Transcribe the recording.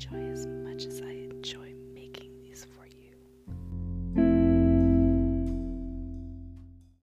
enjoy as much as I